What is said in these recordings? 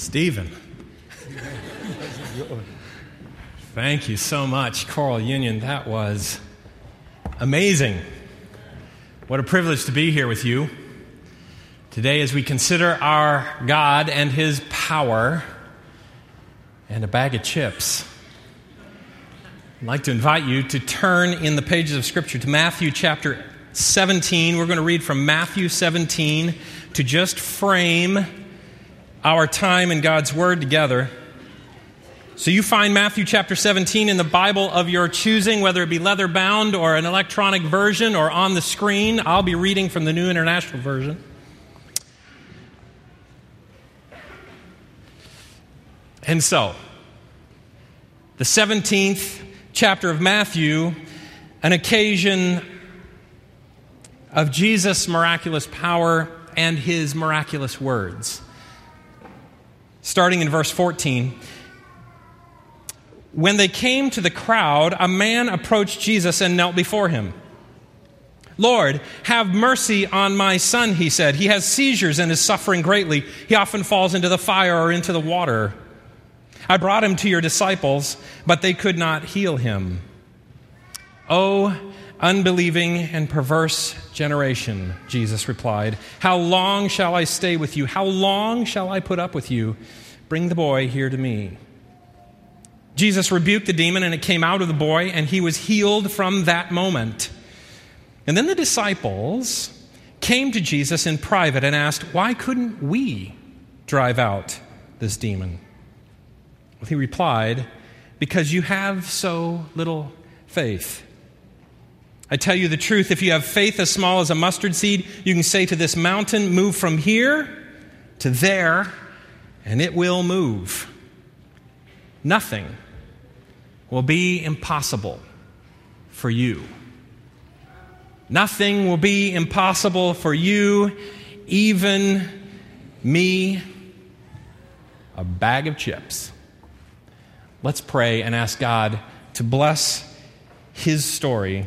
Stephen. Thank you so much, Choral Union. That was amazing. What a privilege to be here with you today as we consider our God and His power and a bag of chips. I'd like to invite you to turn in the pages of Scripture to Matthew chapter 17. We're going to read from Matthew 17 to just frame our time in God's Word together. So you find Matthew chapter 17 in the Bible of your choosing, whether it be leather bound or an electronic version or on the screen. I'll be reading from the New International Version. And so, the 17th chapter of Matthew, an occasion of Jesus' miraculous power and his miraculous words. Starting in verse 14. When they came to the crowd, a man approached Jesus and knelt before him. Lord, have mercy on my son, he said. He has seizures and is suffering greatly. He often falls into the fire or into the water. I brought him to your disciples, but they could not heal him. Oh, unbelieving and perverse generation, Jesus replied, How long shall I stay with you? How long shall I put up with you? Bring the boy here to me. Jesus rebuked the demon, and it came out of the boy, and he was healed from that moment. And then the disciples came to Jesus in private and asked, Why couldn't we drive out this demon? Well, he replied, Because you have so little faith. I tell you the truth, if you have faith as small as a mustard seed, you can say to this mountain, Move from here to there, and it will move. Nothing will be impossible for you. Nothing will be impossible for you, even me, a bag of chips. Let's pray and ask God to bless His story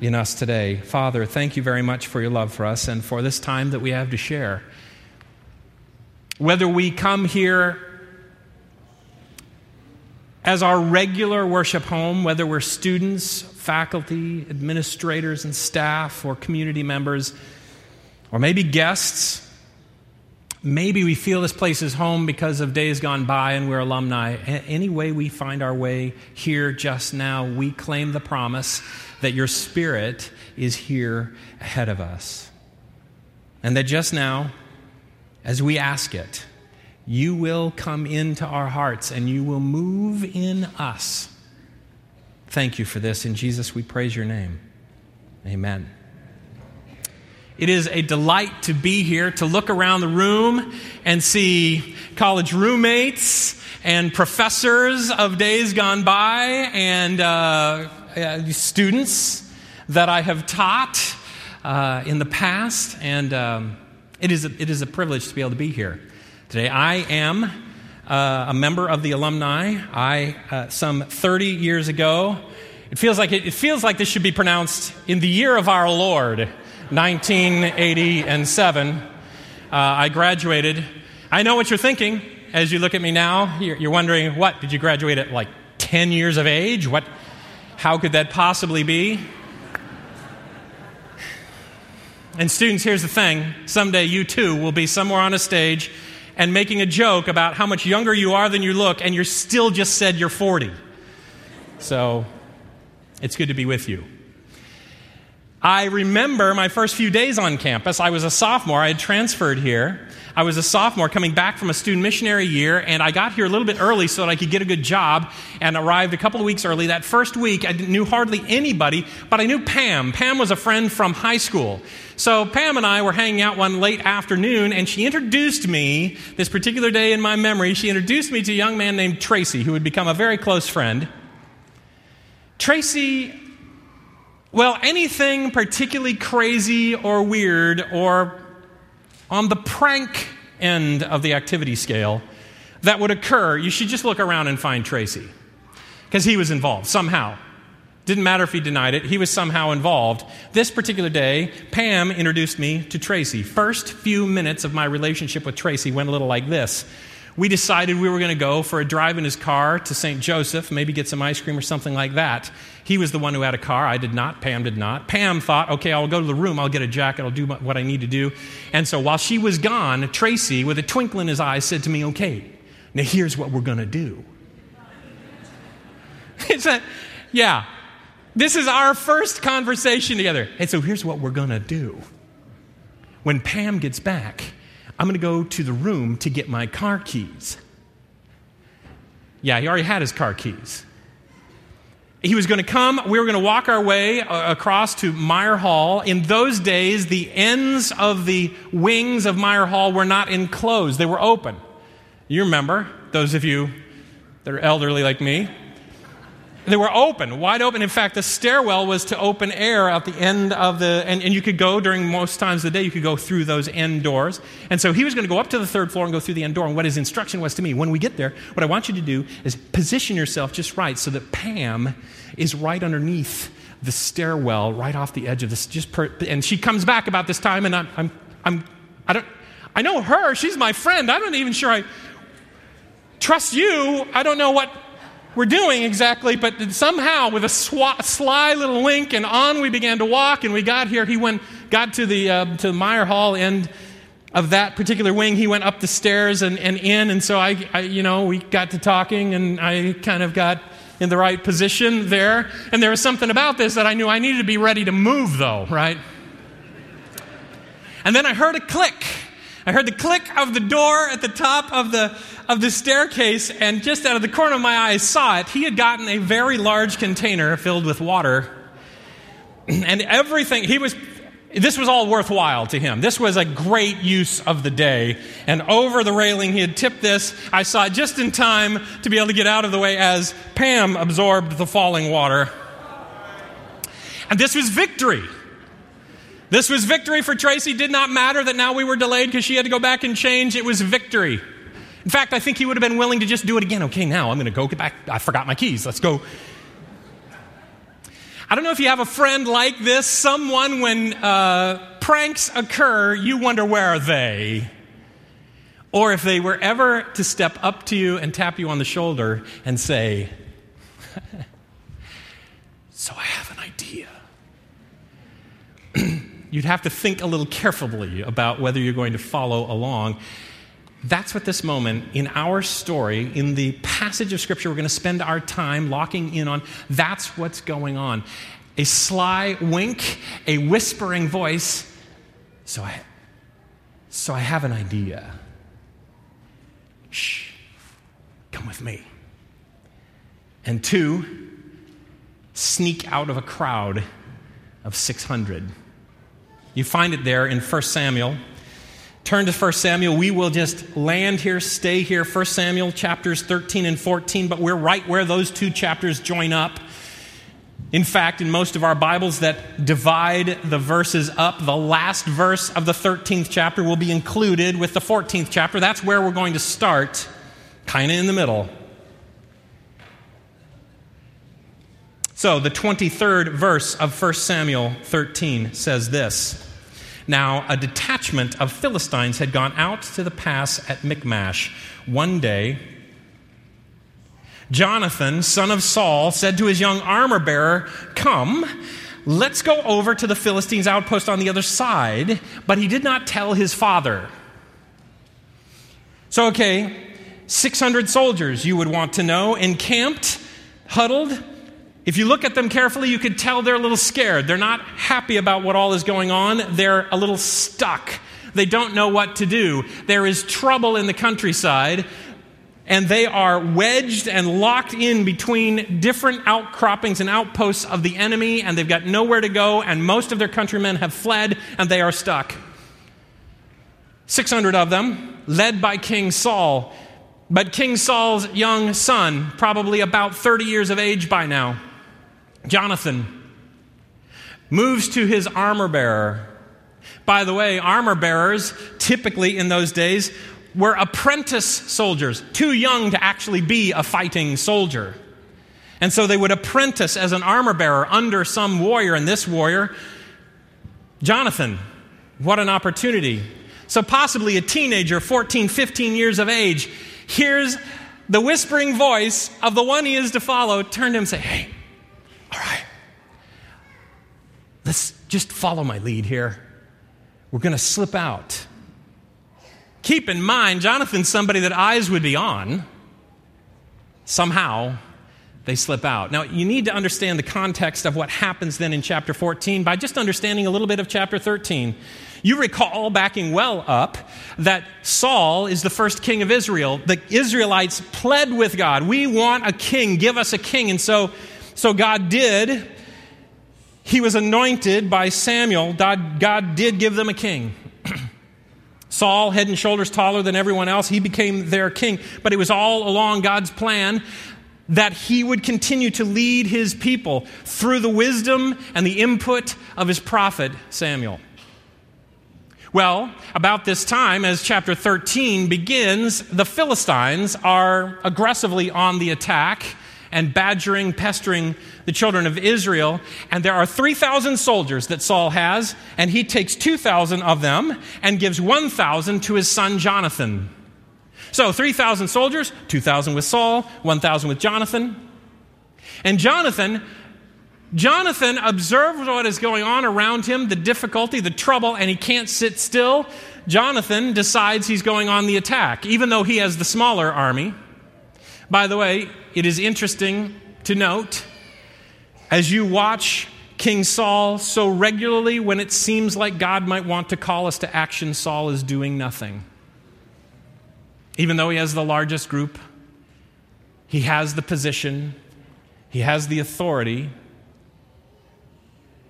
in us today. Father, thank you very much for your love for us and for this time that we have to share. Whether we come here as our regular worship home, whether we're students, faculty, administrators, and staff, or community members, or maybe guests. Maybe we feel this place is home because of days gone by and we're alumni. Any way we find our way here just now, we claim the promise that your Spirit is here ahead of us. And that just now, as we ask it, you will come into our hearts and you will move in us. Thank you for this. In Jesus, we praise your name. Amen. It is a delight to be here, to look around the room and see college roommates and professors of days gone by and uh, uh, students that I have taught uh, in the past. And um, it, is a, it is a privilege to be able to be here today. I am uh, a member of the alumni. I, uh, some 30 years ago, it feels like it, it, feels like this should be pronounced in the year of our Lord, 1980 and seven. Uh, I graduated. I know what you're thinking as you look at me now. You're, you're wondering, what did you graduate at like 10 years of age? What? How could that possibly be? And students, here's the thing: someday you too will be somewhere on a stage and making a joke about how much younger you are than you look, and you're still just said you're 40. So it's good to be with you. I remember my first few days on campus. I was a sophomore, I had transferred here. I was a sophomore coming back from a student missionary year, and I got here a little bit early so that I could get a good job and arrived a couple of weeks early. That first week, I knew hardly anybody, but I knew Pam. Pam was a friend from high school. So Pam and I were hanging out one late afternoon, and she introduced me, this particular day in my memory, she introduced me to a young man named Tracy, who would become a very close friend. Tracy well, anything particularly crazy or weird or on the prank end of the activity scale that would occur, you should just look around and find Tracy. Because he was involved somehow. Didn't matter if he denied it, he was somehow involved. This particular day, Pam introduced me to Tracy. First few minutes of my relationship with Tracy went a little like this. We decided we were going to go for a drive in his car to St. Joseph, maybe get some ice cream or something like that. He was the one who had a car. I did not. Pam did not. Pam thought, okay, I'll go to the room. I'll get a jacket. I'll do what I need to do. And so while she was gone, Tracy, with a twinkle in his eye, said to me, okay, now here's what we're going to do. it's a, yeah, this is our first conversation together. And so here's what we're going to do. When Pam gets back, I'm going to go to the room to get my car keys. Yeah, he already had his car keys. He was going to come, we were going to walk our way uh, across to Meier Hall. In those days, the ends of the wings of Meier Hall were not enclosed, they were open. You remember, those of you that are elderly like me. They were open, wide open. In fact, the stairwell was to open air at the end of the, and, and you could go during most times of the day, you could go through those end doors. And so he was going to go up to the third floor and go through the end door. And what his instruction was to me when we get there, what I want you to do is position yourself just right so that Pam is right underneath the stairwell, right off the edge of this. Just per, and she comes back about this time, and I'm, I'm, I'm, I don't, I know her. She's my friend. I'm not even sure I trust you. I don't know what we're doing exactly, but somehow with a sw- sly little wink and on we began to walk and we got here. He went, got to the, uh, to the Meier Hall end of that particular wing. He went up the stairs and, and in. And so I, I, you know, we got to talking and I kind of got in the right position there. And there was something about this that I knew I needed to be ready to move though, right? And then I heard a click. I heard the click of the door at the top of the, of the staircase, and just out of the corner of my eye, I saw it. He had gotten a very large container filled with water. And everything, he was, this was all worthwhile to him. This was a great use of the day. And over the railing, he had tipped this. I saw it just in time to be able to get out of the way as Pam absorbed the falling water. And this was victory. This was victory for Tracy. Did not matter that now we were delayed because she had to go back and change. It was victory. In fact, I think he would have been willing to just do it again. Okay, now I'm going to go get back. I forgot my keys. Let's go. I don't know if you have a friend like this, someone when uh, pranks occur, you wonder where are they? Or if they were ever to step up to you and tap you on the shoulder and say, So I have an idea. You'd have to think a little carefully about whether you're going to follow along. That's what this moment in our story, in the passage of Scripture we're going to spend our time locking in on, that's what's going on. A sly wink, a whispering voice. So I, so I have an idea. Shh, come with me. And two, sneak out of a crowd of 600. You find it there in 1 Samuel turn to 1 Samuel. We will just land here, stay here. 1 Samuel chapters 13 and 14, but we're right where those two chapters join up. In fact, in most of our Bibles that divide the verses up, the last verse of the 13th chapter will be included with the 14th chapter. That's where we're going to start, kind of in the middle. So, the 23rd verse of 1 Samuel 13 says this. Now, a detachment of Philistines had gone out to the pass at Michmash. One day, Jonathan, son of Saul, said to his young armor bearer, Come, let's go over to the Philistines' outpost on the other side. But he did not tell his father. So, okay, 600 soldiers, you would want to know, encamped, huddled if you look at them carefully, you could tell they're a little scared. They're not happy about what all is going on. They're a little stuck. They don't know what to do. There is trouble in the countryside, and they are wedged and locked in between different outcroppings and outposts of the enemy, and they've got nowhere to go, and most of their countrymen have fled, and they are stuck. 600 of them, led by King Saul. But King Saul's young son, probably about 30 years of age by now, Jonathan moves to his armor bearer. By the way, armor bearers, typically in those days, were apprentice soldiers, too young to actually be a fighting soldier. And so they would apprentice as an armor bearer under some warrior, and this warrior, Jonathan, what an opportunity. So, possibly a teenager, 14, 15 years of age, hears the whispering voice of the one he is to follow turn to him and say, Hey, all right, let's just follow my lead here. We're going to slip out. Keep in mind, Jonathan's somebody that eyes would be on. Somehow, they slip out. Now, you need to understand the context of what happens then in chapter 14 by just understanding a little bit of chapter 13. You recall, backing well up, that Saul is the first king of Israel. The Israelites pled with God, We want a king, give us a king. And so, so God did. He was anointed by Samuel. God, God did give them a king. Saul, head and shoulders taller than everyone else, he became their king. But it was all along God's plan that he would continue to lead his people through the wisdom and the input of his prophet Samuel. Well, about this time, as chapter 13 begins, the Philistines are aggressively on the attack and badgering, pestering the children of Israel. And there are 3,000 soldiers that Saul has, and he takes 2,000 of them and gives 1,000 to his son Jonathan. So 3,000 soldiers, 2,000 with Saul, 1,000 with Jonathan. And Jonathan Jonathan observes what is going on around him, the difficulty, the trouble, and he can't sit still. Jonathan decides he's going on the attack, even though he has the smaller army. By the way, it is interesting to note as you watch King Saul so regularly, when it seems like God might want to call us to action, Saul is doing nothing. Even though he has the largest group, he has the position, he has the authority,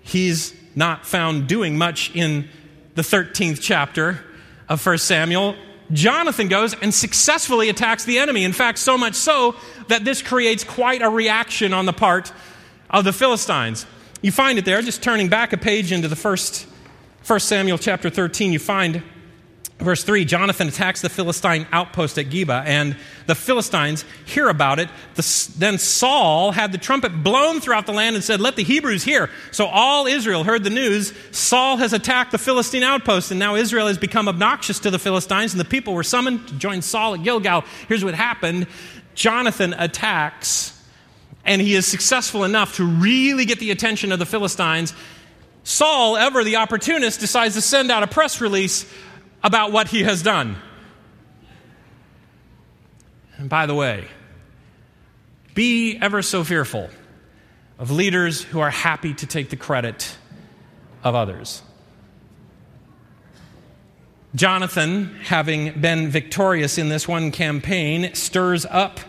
he's not found doing much in the 13th chapter of 1 Samuel. Jonathan goes and successfully attacks the enemy. In fact, so much so that this creates quite a reaction on the part of the Philistines. You find it there, just turning back a page into the first 1 Samuel chapter 13, you find Verse 3 Jonathan attacks the Philistine outpost at Geba, and the Philistines hear about it. The, then Saul had the trumpet blown throughout the land and said, Let the Hebrews hear. So all Israel heard the news Saul has attacked the Philistine outpost, and now Israel has become obnoxious to the Philistines, and the people were summoned to join Saul at Gilgal. Here's what happened Jonathan attacks, and he is successful enough to really get the attention of the Philistines. Saul, ever the opportunist, decides to send out a press release about what he has done. And by the way, be ever so fearful of leaders who are happy to take the credit of others. Jonathan, having been victorious in this one campaign, stirs up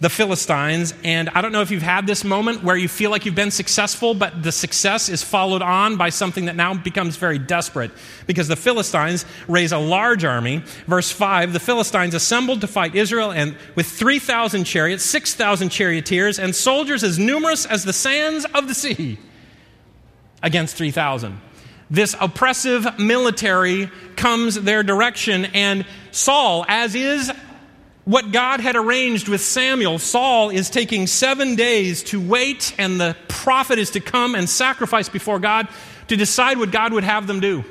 the Philistines. And I don't know if you've had this moment where you feel like you've been successful, but the success is followed on by something that now becomes very desperate because the Philistines raise a large army. Verse 5 the Philistines assembled to fight Israel and with 3,000 chariots, 6,000 charioteers, and soldiers as numerous as the sands of the sea against 3,000 this oppressive military comes their direction, and Saul, as is what God had arranged with Samuel, Saul is taking seven days to wait, and the prophet is to come and sacrifice before God to decide what God would have them do.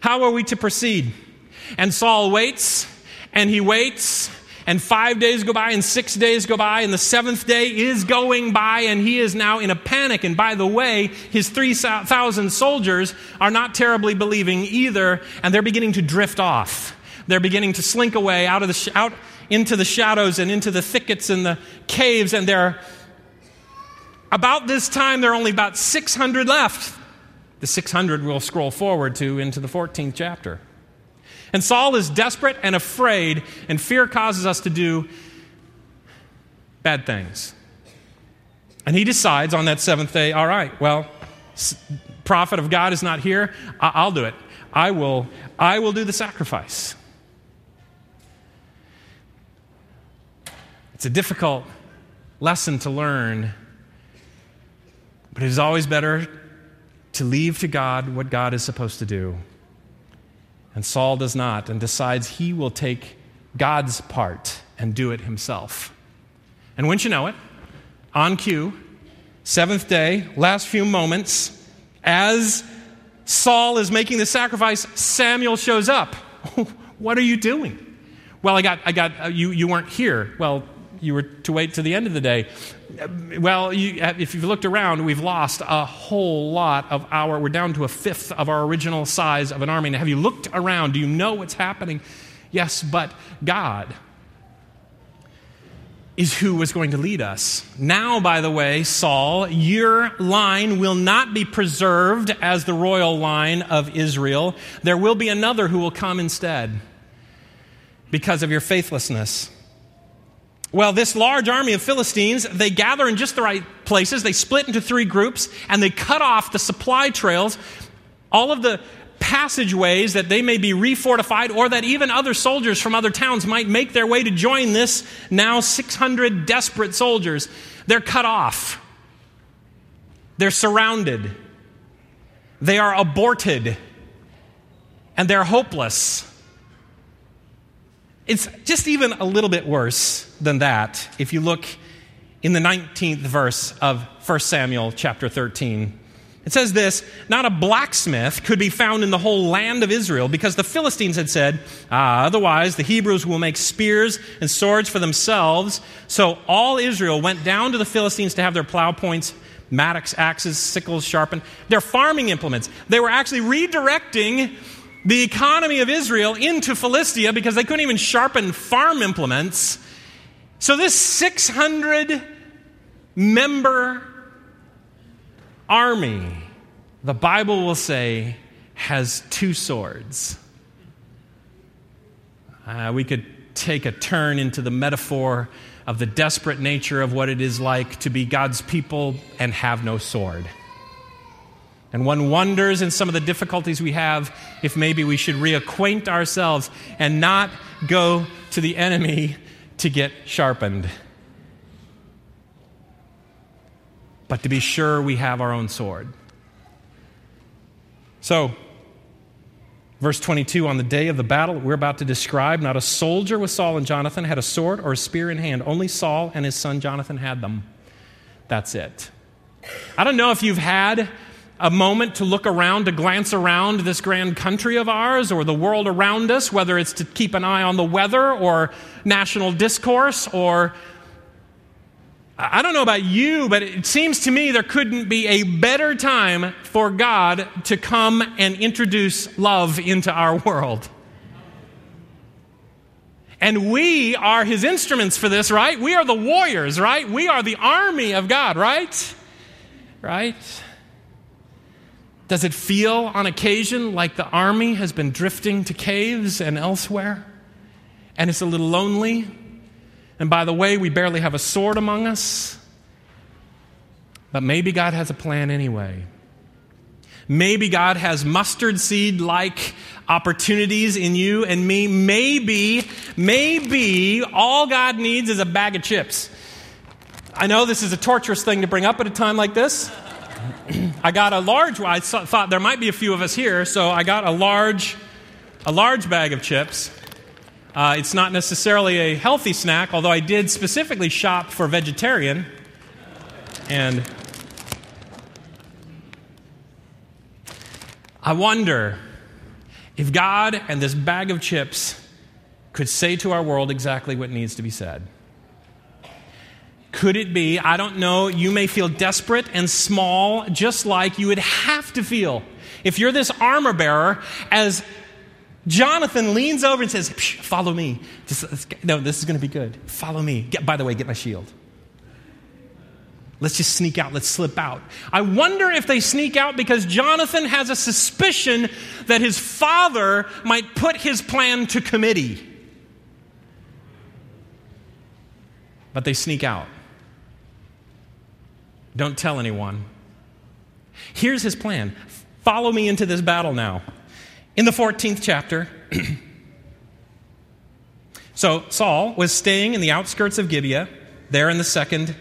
How are we to proceed? And Saul waits, and he waits, and five days go by, and six days go by, and the seventh day is going by, and he is now in a panic. And by the way, his 3,000 soldiers are not terribly believing either, and they're beginning to drift off. They're beginning to slink away out, of the sh- out into the shadows and into the thickets and the caves, and they're about this time, there are only about 600 left. The 600 we'll scroll forward to into the 14th chapter. And Saul is desperate and afraid, and fear causes us to do bad things. And he decides on that seventh day, all right, well, prophet of God is not here. I'll do it. I will, I will do the sacrifice. It's a difficult lesson to learn, but it is always better to leave to God what God is supposed to do. And Saul does not and decides he will take God's part and do it himself. And wouldn't you know it, on cue, seventh day, last few moments, as Saul is making the sacrifice, Samuel shows up. what are you doing? Well, I got, I got, uh, you, you weren't here. Well, you were to wait to the end of the day. Well, you, if you've looked around, we've lost a whole lot of our, we're down to a fifth of our original size of an army. Now, have you looked around? Do you know what's happening? Yes, but God is who was going to lead us. Now, by the way, Saul, your line will not be preserved as the royal line of Israel. There will be another who will come instead because of your faithlessness. Well, this large army of Philistines, they gather in just the right places. They split into three groups and they cut off the supply trails, all of the passageways that they may be refortified or that even other soldiers from other towns might make their way to join this now 600 desperate soldiers. They're cut off. They're surrounded. They are aborted. And they're hopeless. It's just even a little bit worse than that if you look in the 19th verse of 1 Samuel chapter 13. It says this Not a blacksmith could be found in the whole land of Israel because the Philistines had said, ah, Otherwise, the Hebrews will make spears and swords for themselves. So all Israel went down to the Philistines to have their plow points, mattocks, axes, sickles sharpened. Their farming implements. They were actually redirecting the economy of Israel into Philistia because they couldn't even sharpen farm implements. So, this 600 member army, the Bible will say, has two swords. Uh, we could take a turn into the metaphor of the desperate nature of what it is like to be God's people and have no sword. And one wonders in some of the difficulties we have if maybe we should reacquaint ourselves and not go to the enemy to get sharpened. But to be sure we have our own sword. So, verse 22 on the day of the battle we're about to describe, not a soldier with Saul and Jonathan had a sword or a spear in hand. Only Saul and his son Jonathan had them. That's it. I don't know if you've had a moment to look around, to glance around this grand country of ours or the world around us, whether it's to keep an eye on the weather or national discourse or I don't know about you, but it seems to me there couldn't be a better time for God to come and introduce love into our world. And we are his instruments for this, right? We are the warriors, right? We are the army of God, right? Right? Does it feel on occasion like the army has been drifting to caves and elsewhere? And it's a little lonely? And by the way, we barely have a sword among us? But maybe God has a plan anyway. Maybe God has mustard seed like opportunities in you and me. Maybe, maybe all God needs is a bag of chips. I know this is a torturous thing to bring up at a time like this. I got a large I thought there might be a few of us here, so I got a large, a large bag of chips. Uh, it's not necessarily a healthy snack, although I did specifically shop for vegetarian. And I wonder if God and this bag of chips could say to our world exactly what needs to be said. Could it be? I don't know. You may feel desperate and small, just like you would have to feel if you're this armor bearer, as Jonathan leans over and says, Follow me. Just, no, this is going to be good. Follow me. Get, by the way, get my shield. Let's just sneak out. Let's slip out. I wonder if they sneak out because Jonathan has a suspicion that his father might put his plan to committee. But they sneak out. Don't tell anyone. Here's his plan follow me into this battle now. In the 14th chapter, so Saul was staying in the outskirts of Gibeah, there in the second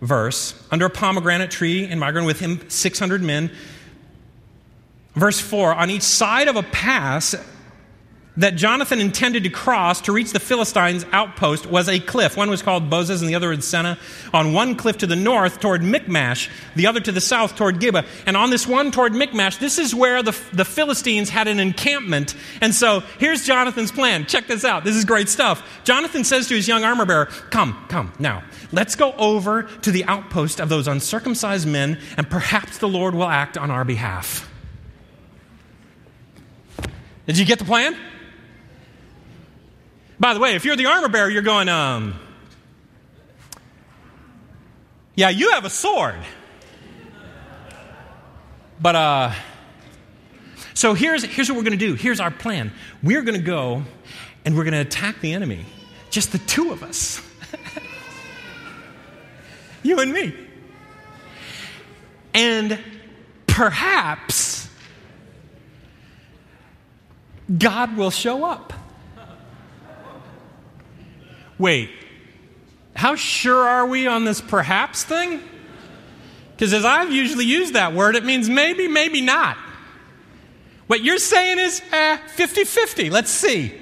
verse, under a pomegranate tree in Migron with him 600 men. Verse 4 On each side of a pass, that Jonathan intended to cross to reach the Philistines' outpost was a cliff. One was called Bozez and the other was Seneh. On one cliff to the north toward Michmash, the other to the south toward Gibeah. And on this one toward Michmash, this is where the, the Philistines had an encampment. And so here's Jonathan's plan. Check this out. This is great stuff. Jonathan says to his young armor bearer, Come, come, now, let's go over to the outpost of those uncircumcised men, and perhaps the Lord will act on our behalf. Did you get the plan? By the way, if you're the armor bearer, you're going, um, yeah, you have a sword. But, uh, so here's, here's what we're going to do. Here's our plan. We're going to go and we're going to attack the enemy. Just the two of us. you and me. And perhaps God will show up. Wait, how sure are we on this perhaps thing? Because as I've usually used that word, it means maybe, maybe not. What you're saying is eh, 50 50. Let's see.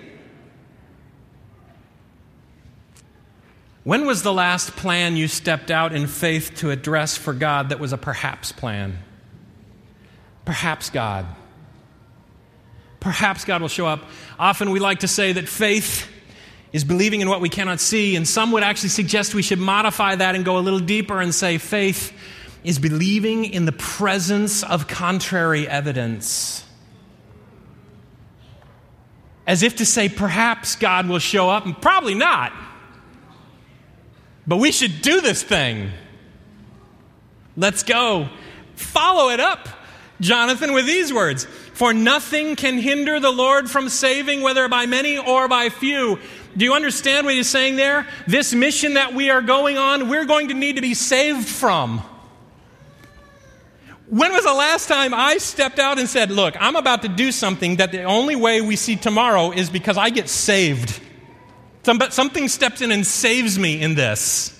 When was the last plan you stepped out in faith to address for God that was a perhaps plan? Perhaps God. Perhaps God will show up. Often we like to say that faith is believing in what we cannot see. And some would actually suggest we should modify that and go a little deeper and say faith is believing in the presence of contrary evidence. As if to say, perhaps God will show up, and probably not. But we should do this thing. Let's go. Follow it up, Jonathan, with these words For nothing can hinder the Lord from saving, whether by many or by few. Do you understand what he's saying there? This mission that we are going on, we're going to need to be saved from. When was the last time I stepped out and said, Look, I'm about to do something that the only way we see tomorrow is because I get saved? Something steps in and saves me in this.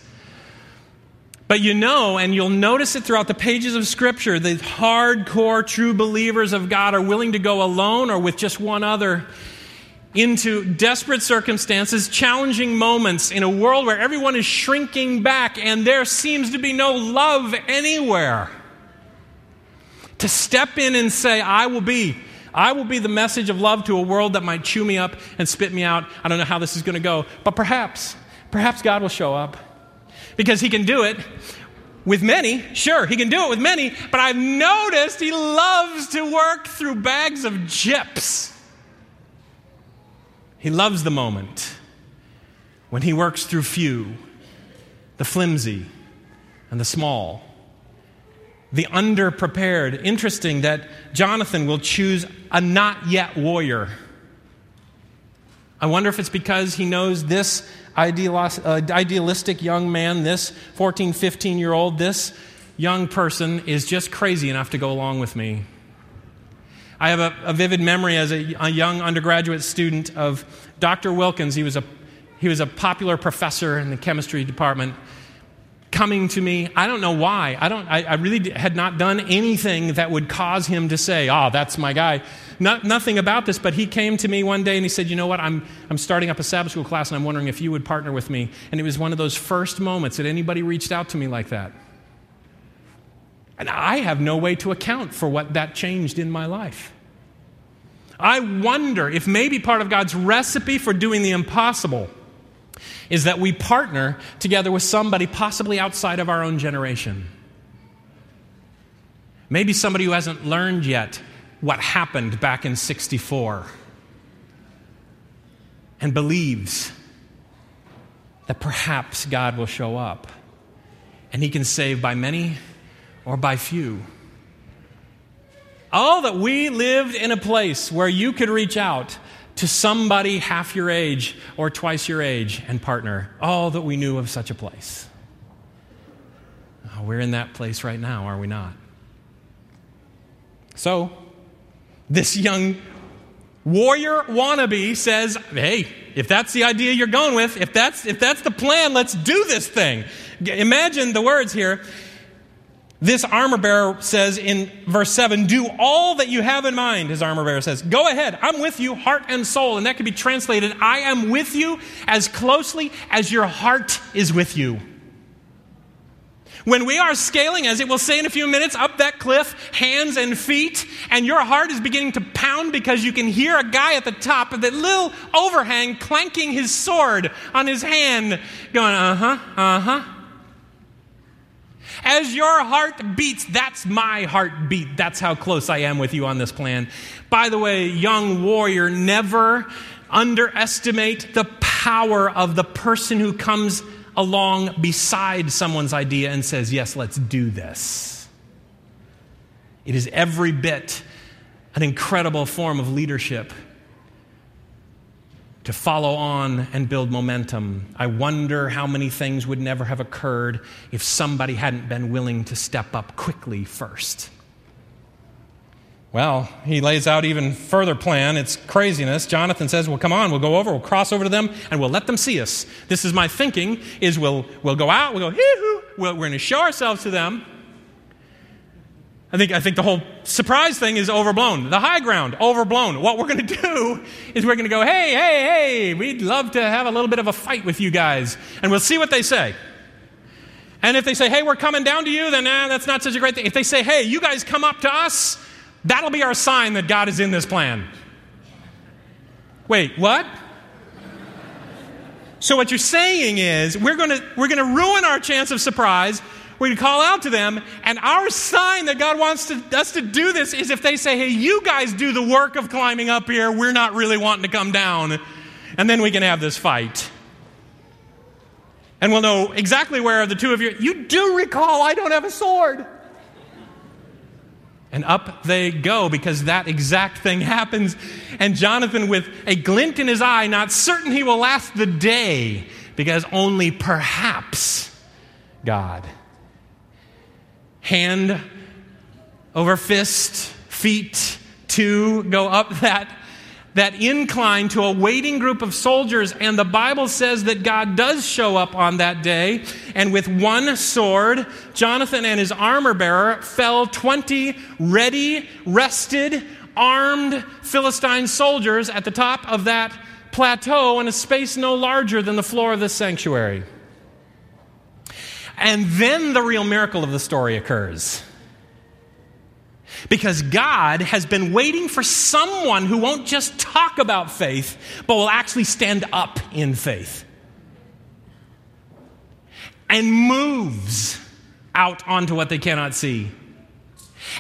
But you know, and you'll notice it throughout the pages of Scripture, the hardcore true believers of God are willing to go alone or with just one other into desperate circumstances, challenging moments in a world where everyone is shrinking back and there seems to be no love anywhere. To step in and say, I will be. I will be the message of love to a world that might chew me up and spit me out. I don't know how this is going to go, but perhaps, perhaps God will show up because He can do it with many. Sure, He can do it with many, but I've noticed He loves to work through bags of chips. He loves the moment when he works through few, the flimsy, and the small, the underprepared. Interesting that Jonathan will choose a not yet warrior. I wonder if it's because he knows this uh, idealistic young man, this 14, 15 year old, this young person is just crazy enough to go along with me. I have a, a vivid memory as a, a, young undergraduate student of Dr. Wilkins. He was, a, he was a popular professor in the chemistry department coming to me. I don't know why. I, don't, I, I really had not done anything that would cause him to say, oh, that's my guy. nothing about this, but he came to me one day and he said, You know what? I'm, I'm starting up a Sabbath school class and I'm wondering if you would partner with me. And it was one of those first moments that anybody reached out to me like that. And I have no way to account for what that changed in my life. I wonder if maybe part of God's recipe for doing the impossible is that we partner together with somebody possibly outside of our own generation. Maybe somebody who hasn't learned yet what happened back in 64 and believes that perhaps God will show up and he can save by many or by few. Oh, that we lived in a place where you could reach out to somebody half your age or twice your age and partner. All that we knew of such a place. Oh, we're in that place right now, are we not? So, this young warrior wannabe says, Hey, if that's the idea you're going with, if that's, if that's the plan, let's do this thing. Imagine the words here This armor bearer says in verse 7 Do all that you have in mind, his armor bearer says. Go ahead, I'm with you, heart and soul. And that could be translated I am with you as closely as your heart is with you. When we are scaling, as it will say in a few minutes, up that cliff, hands and feet, and your heart is beginning to pound because you can hear a guy at the top of that little overhang clanking his sword on his hand, going, uh huh, uh huh. As your heart beats, that's my heartbeat. That's how close I am with you on this plan. By the way, young warrior, never underestimate the power of the person who comes along beside someone's idea and says, Yes, let's do this. It is every bit an incredible form of leadership to follow on and build momentum. I wonder how many things would never have occurred if somebody hadn't been willing to step up quickly first. Well, he lays out even further plan. It's craziness. Jonathan says, "Well, come on, we'll go over, we'll cross over to them, and we'll let them see us." This is my thinking: is we'll we'll go out, we'll go, hee we're going to show ourselves to them. I think I think the whole surprise thing is overblown. The high ground overblown. What we're going to do is we're going to go, "Hey, hey, hey! We'd love to have a little bit of a fight with you guys," and we'll see what they say. And if they say, "Hey, we're coming down to you," then that's not such a great thing. If they say, "Hey, you guys come up to us," That'll be our sign that God is in this plan. Wait, what? So what you're saying is we're going to we're going to ruin our chance of surprise. To call out to them, and our sign that God wants to, us to do this is if they say, "Hey, you guys do the work of climbing up here. We're not really wanting to come down," and then we can have this fight. And we'll know exactly where the two of you. You do recall I don't have a sword. And up they go because that exact thing happens. And Jonathan, with a glint in his eye, not certain he will last the day, because only perhaps God. Hand over fist, feet, two go up that that incline to a waiting group of soldiers. And the Bible says that God does show up on that day. And with one sword, Jonathan and his armor bearer fell 20 ready, rested, armed Philistine soldiers at the top of that plateau in a space no larger than the floor of this sanctuary. And then the real miracle of the story occurs. Because God has been waiting for someone who won't just talk about faith, but will actually stand up in faith and moves out onto what they cannot see.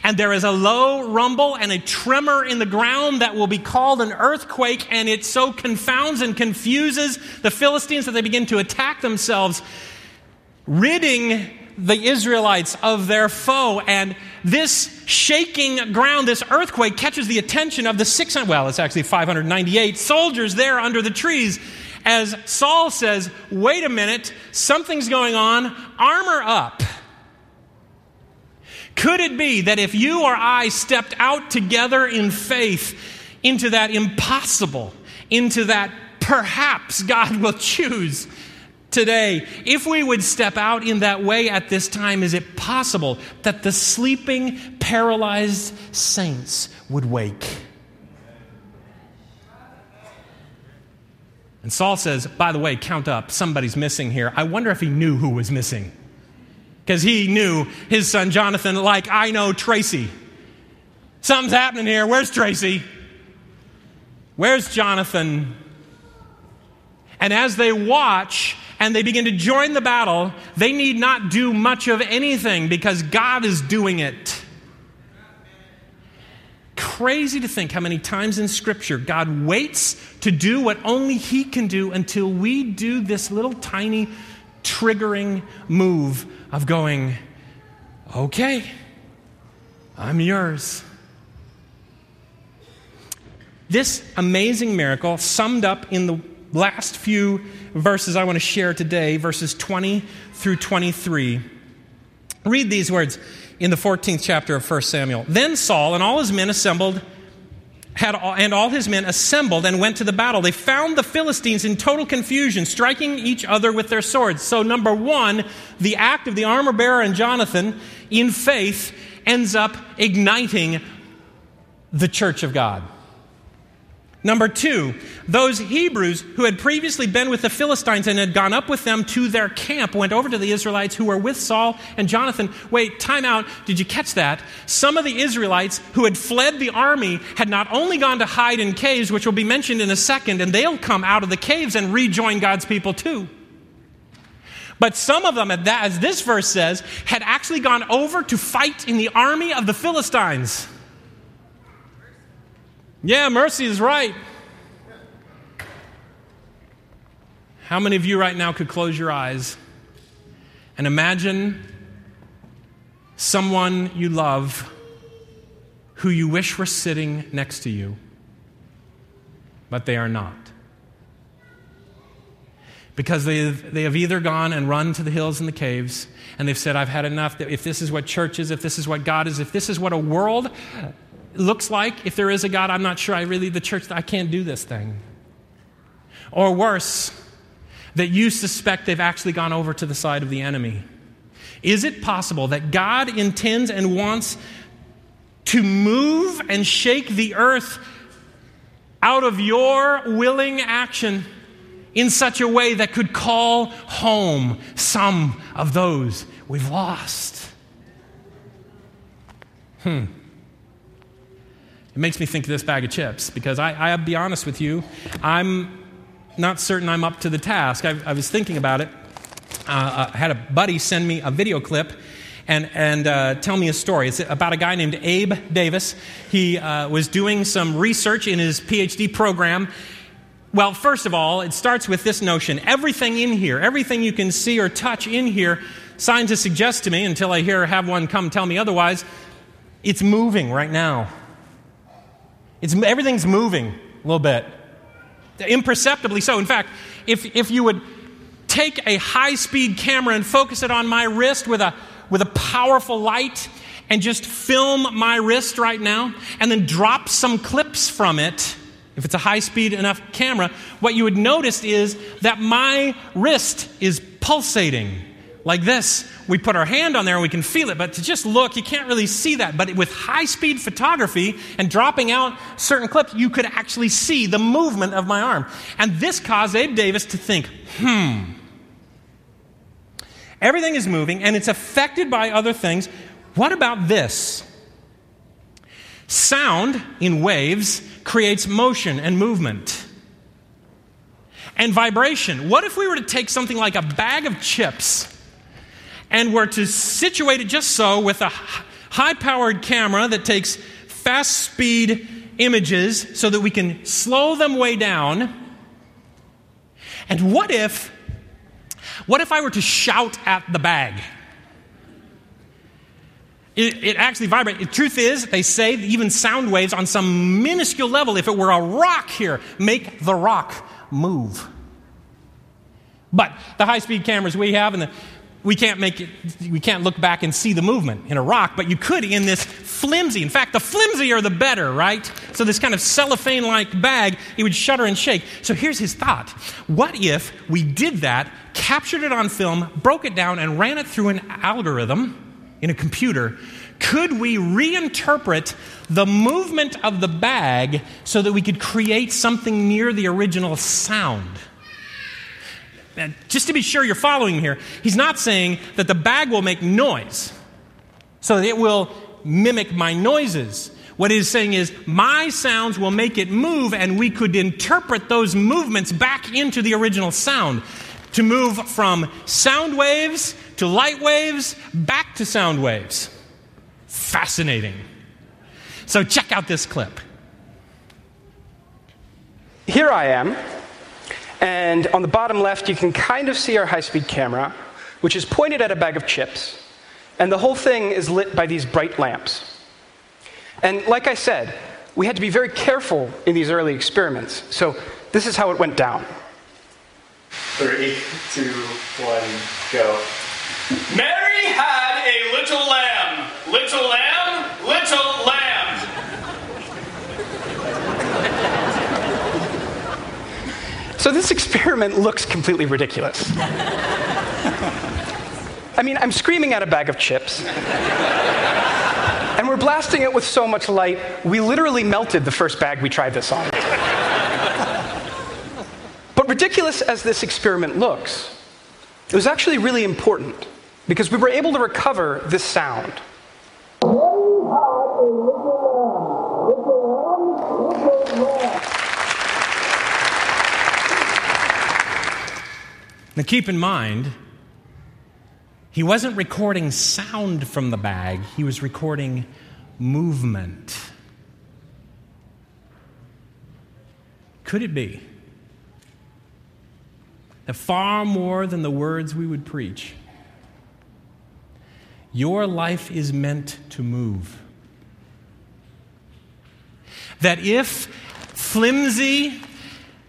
And there is a low rumble and a tremor in the ground that will be called an earthquake, and it so confounds and confuses the Philistines that they begin to attack themselves, ridding the Israelites of their foe. And this shaking ground, this earthquake, catches the attention of the 600, well, it's actually 598 soldiers there under the trees. As Saul says, wait a minute, something's going on, armor up. Could it be that if you or I stepped out together in faith into that impossible, into that perhaps God will choose, today, if we would step out in that way at this time, is it possible that the sleeping, paralyzed saints would wake? And Saul says, by the way, count up, somebody's missing here. I wonder if he knew who was missing. Because he knew his son Jonathan, like I know Tracy. Something's happening here. Where's Tracy? Where's Jonathan? And as they watch, and they begin to join the battle, they need not do much of anything because God is doing it. Crazy to think how many times in Scripture God waits to do what only He can do until we do this little tiny triggering move of going, okay, I'm yours. This amazing miracle, summed up in the last few verses I want to share today, verses 20 through 23. Read these words in the 14th chapter of 1 Samuel. Then Saul and all his men assembled had all, and all his men assembled and went to the battle. They found the Philistines in total confusion, striking each other with their swords. So, number one, the act of the armor bearer and Jonathan in faith ends up igniting the church of God. Number two, those Hebrews who had previously been with the Philistines and had gone up with them to their camp went over to the Israelites who were with Saul and Jonathan. Wait, time out. Did you catch that? Some of the Israelites who had fled the army had not only gone to hide in caves, which will be mentioned in a second, and they'll come out of the caves and rejoin God's people too. But some of them, as this verse says, had actually gone over to fight in the army of the Philistines. Yeah, mercy is right. How many of you right now could close your eyes and imagine someone you love who you wish were sitting next to you, but they are not? Because they have, they have either gone and run to the hills and the caves, and they've said, I've had enough. If this is what church is, if this is what God is, if this is what a world looks like, if there is a God, I'm not sure I really, the church, I can't do this thing. Or worse, that you suspect they've actually gone over to the side of the enemy. Is it possible that God intends and wants to move and shake the earth out of your willing action in such a way that could call home some of those we've lost? Hmm. It makes me think of this bag of chips because I, I'll be honest with you, I'm not certain I'm up to the task. I, I was thinking about it. Uh, I had a buddy send me a video clip and, and uh, tell me a story. It's about a guy named Abe Davis. He uh, was doing some research in his PhD program. Well, first of all, it starts with this notion everything in here, everything you can see or touch in here, scientists suggest to me, until I hear have one come tell me otherwise, it's moving right now. It's, everything's moving a little bit, imperceptibly so. In fact, if, if you would take a high speed camera and focus it on my wrist with a, with a powerful light and just film my wrist right now and then drop some clips from it, if it's a high speed enough camera, what you would notice is that my wrist is pulsating like this. We put our hand on there and we can feel it, but to just look, you can't really see that. But with high speed photography and dropping out certain clips, you could actually see the movement of my arm. And this caused Abe Davis to think, hmm, everything is moving and it's affected by other things. What about this? Sound in waves creates motion and movement. And vibration. What if we were to take something like a bag of chips and we're to situate it just so with a high powered camera that takes fast speed images so that we can slow them way down. And what if, what if I were to shout at the bag? It, it, actually vibrates. The truth is, they say even sound waves on some minuscule level, if it were a rock here, make the rock move. But the high speed cameras we have and the we can't make it, we can't look back and see the movement in a rock, but you could in this flimsy. In fact, the flimsier the better, right? So this kind of cellophane like bag, it would shudder and shake. So here's his thought. What if we did that, captured it on film, broke it down, and ran it through an algorithm in a computer? Could we reinterpret the movement of the bag so that we could create something near the original sound? And just to be sure you're following here, he's not saying that the bag will make noise, so that it will mimic my noises. What he's saying is, my sounds will make it move, and we could interpret those movements back into the original sound to move from sound waves to light waves back to sound waves. Fascinating. So, check out this clip. Here I am and on the bottom left, you can kind of see our high speed camera, which is pointed at a bag of chips. And the whole thing is lit by these bright lamps. And like I said, we had to be very careful in these early experiments. So this is how it went down. Three, two, one, go. Mary had a little lamb. Little lamb, little lamb. So this experiment looks completely ridiculous. I mean, I'm screaming at a bag of chips. and we're blasting it with so much light, we literally melted the first bag we tried this on. but ridiculous as this experiment looks, it was actually really important because we were able to recover this sound. Now, keep in mind, he wasn't recording sound from the bag, he was recording movement. Could it be that far more than the words we would preach, your life is meant to move? That if flimsy,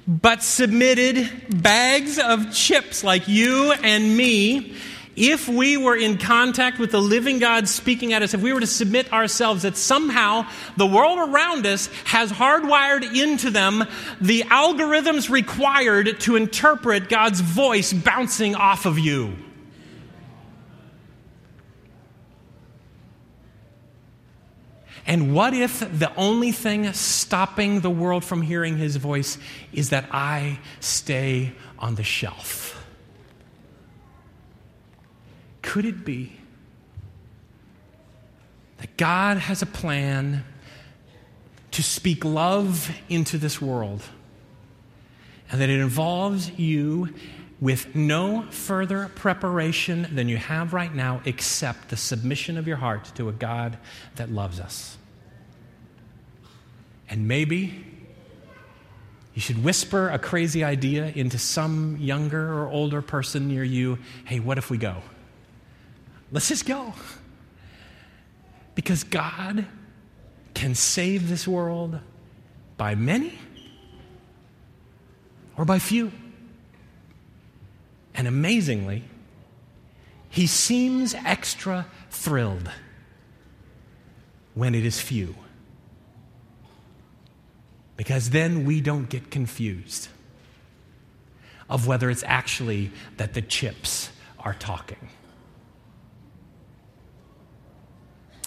but submitted bags of chips like you and me, if we were in contact with the living God speaking at us, if we were to submit ourselves, that somehow the world around us has hardwired into them the algorithms required to interpret God's voice bouncing off of you. And what if the only thing stopping the world from hearing his voice is that I stay on the shelf? Could it be that God has a plan to speak love into this world and that it involves you with no further preparation than you have right now except the submission of your heart to a God that loves us. And maybe you should whisper a crazy idea into some younger or older person near you hey, what if we go? Let's just go. Because God can save this world by many or by few. And amazingly, he seems extra thrilled when it is few. Because then we don't get confused of whether it's actually that the chips are talking.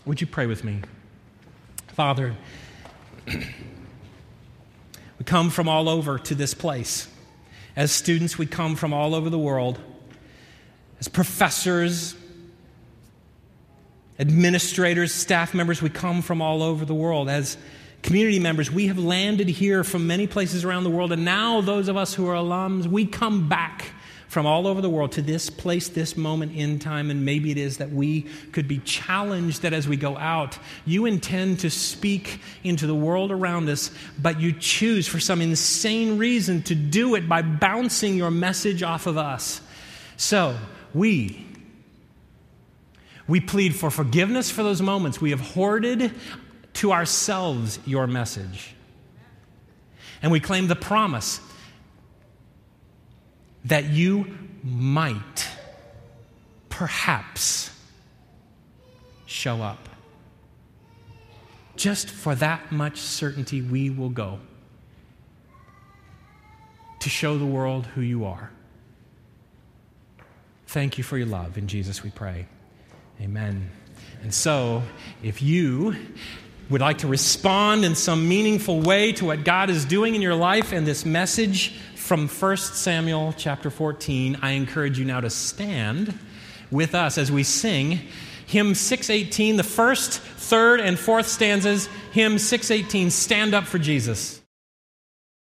Would you pray with me? Father, we come from all over to this place. As students, we come from all over the world. As professors, administrators, staff members, we come from all over the world. As community members, we have landed here from many places around the world, and now those of us who are alums, we come back from all over the world to this place, this moment in time, and maybe it is that we could be challenged that as we go out, you intend to speak into the world around us, but you choose for some insane reason to do it by bouncing your message off of us. So, we we plead for forgiveness for those moments. We have hoarded to ourselves your message. And we claim the promise that you might, perhaps, show up. Just for that much certainty, we will go to show the world who you are. Thank you for your love. In Jesus we pray. Amen. And so, if you would like to respond in some meaningful way to what God is doing in your life and this message, from 1 Samuel chapter 14, I encourage you now to stand with us as we sing hymn 618, the first, third, and fourth stanzas, hymn 618, Stand Up for Jesus.